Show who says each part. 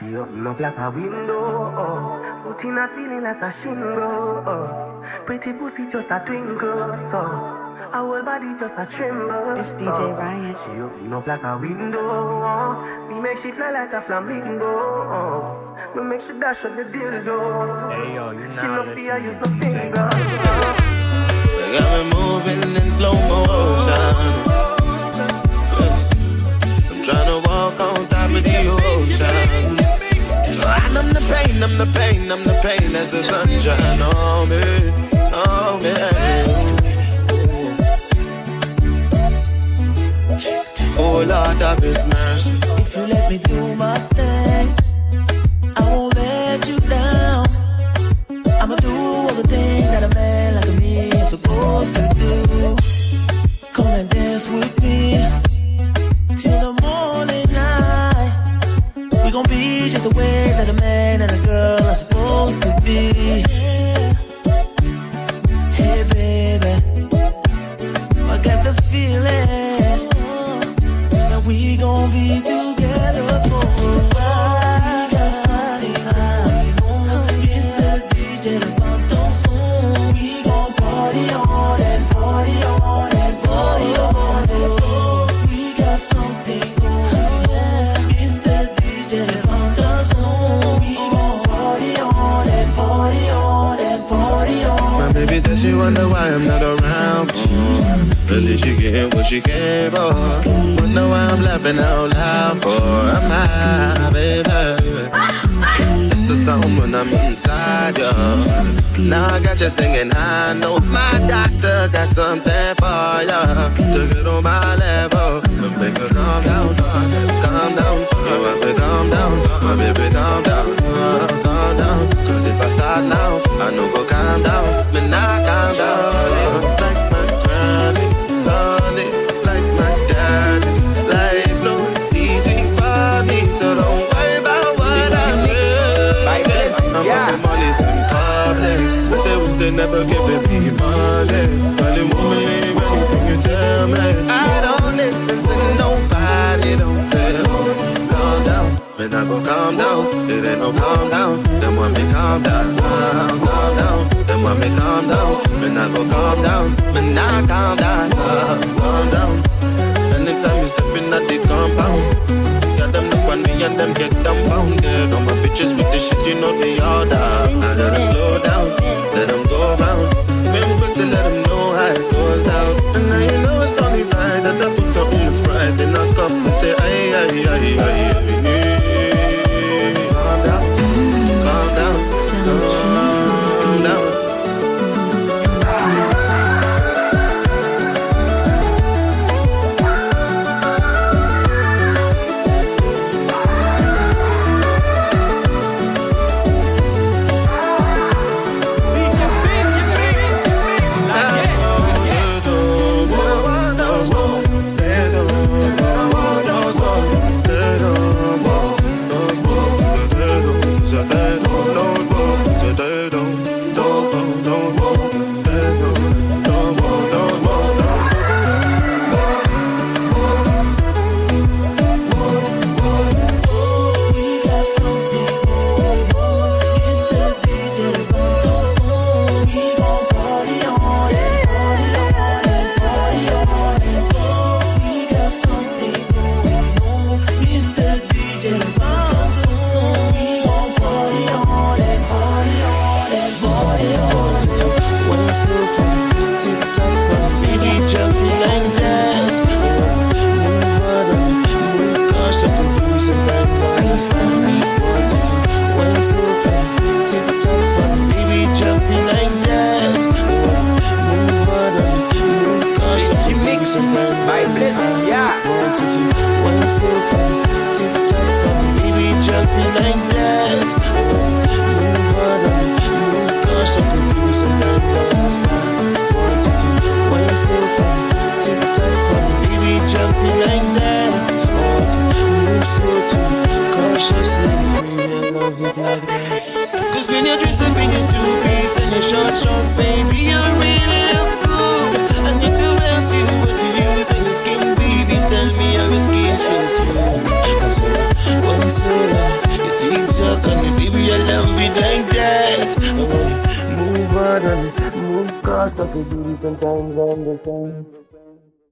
Speaker 1: She open up like a window, oh. Foot in a ceiling like a shingle, oh. Pretty pussy just a twinkle, so. Our whole body just a tremble.
Speaker 2: It's DJ
Speaker 1: oh.
Speaker 2: Ryan.
Speaker 1: She open up like a window, oh. We make she fly like a flamingo, oh. We make she dash on the dildo.
Speaker 3: Hey yo, you
Speaker 1: She
Speaker 3: now
Speaker 1: no fear
Speaker 3: listening
Speaker 1: you
Speaker 3: to
Speaker 1: so finger.
Speaker 3: They got me moving in slow motion. I'm trying to walk on top of the ocean. I'm the pain, I'm the pain, I'm the pain as the sunshine on me, on me. Oh Lord of His mercy.
Speaker 4: If you let me do my thing, I won't let you down. I'ma do all the things that a man like me is supposed to do. Come and dance with me till the morning light. We gon' be just the way that a man
Speaker 3: wonder why I'm not around for. Really, she getting what she came for. Wonder why I'm laughing out loud for her. My baby. It's the sound when I'm inside you. Now I got you singing high notes. My doctor got something for you to get on my level. Never giving me money. Only woman believe anything you tell me. I don't listen to nobody, don't tell. Calm down, when I go calm down, it ain't no calm down. Then want me calm down, calm, calm down. Then want me calm down, when I go calm down, when I calm down, calm, calm down. Anytime you step in at the compound. Them look on me and them get them dumbfounded. All my bitches with the shit, you know they all down. I gotta slow aye, aye,
Speaker 5: sometimes I wanted to. When it's slow from tip top from baby jumping like that. Move move cautious and be sometimes I understand wanted to. When it's slow from tip top from baby jumping like that. Move slow to cautiously bring your love it like that.
Speaker 4: Cause when you dress up in your two-piece and your short shorts,
Speaker 3: do sometimes on the same.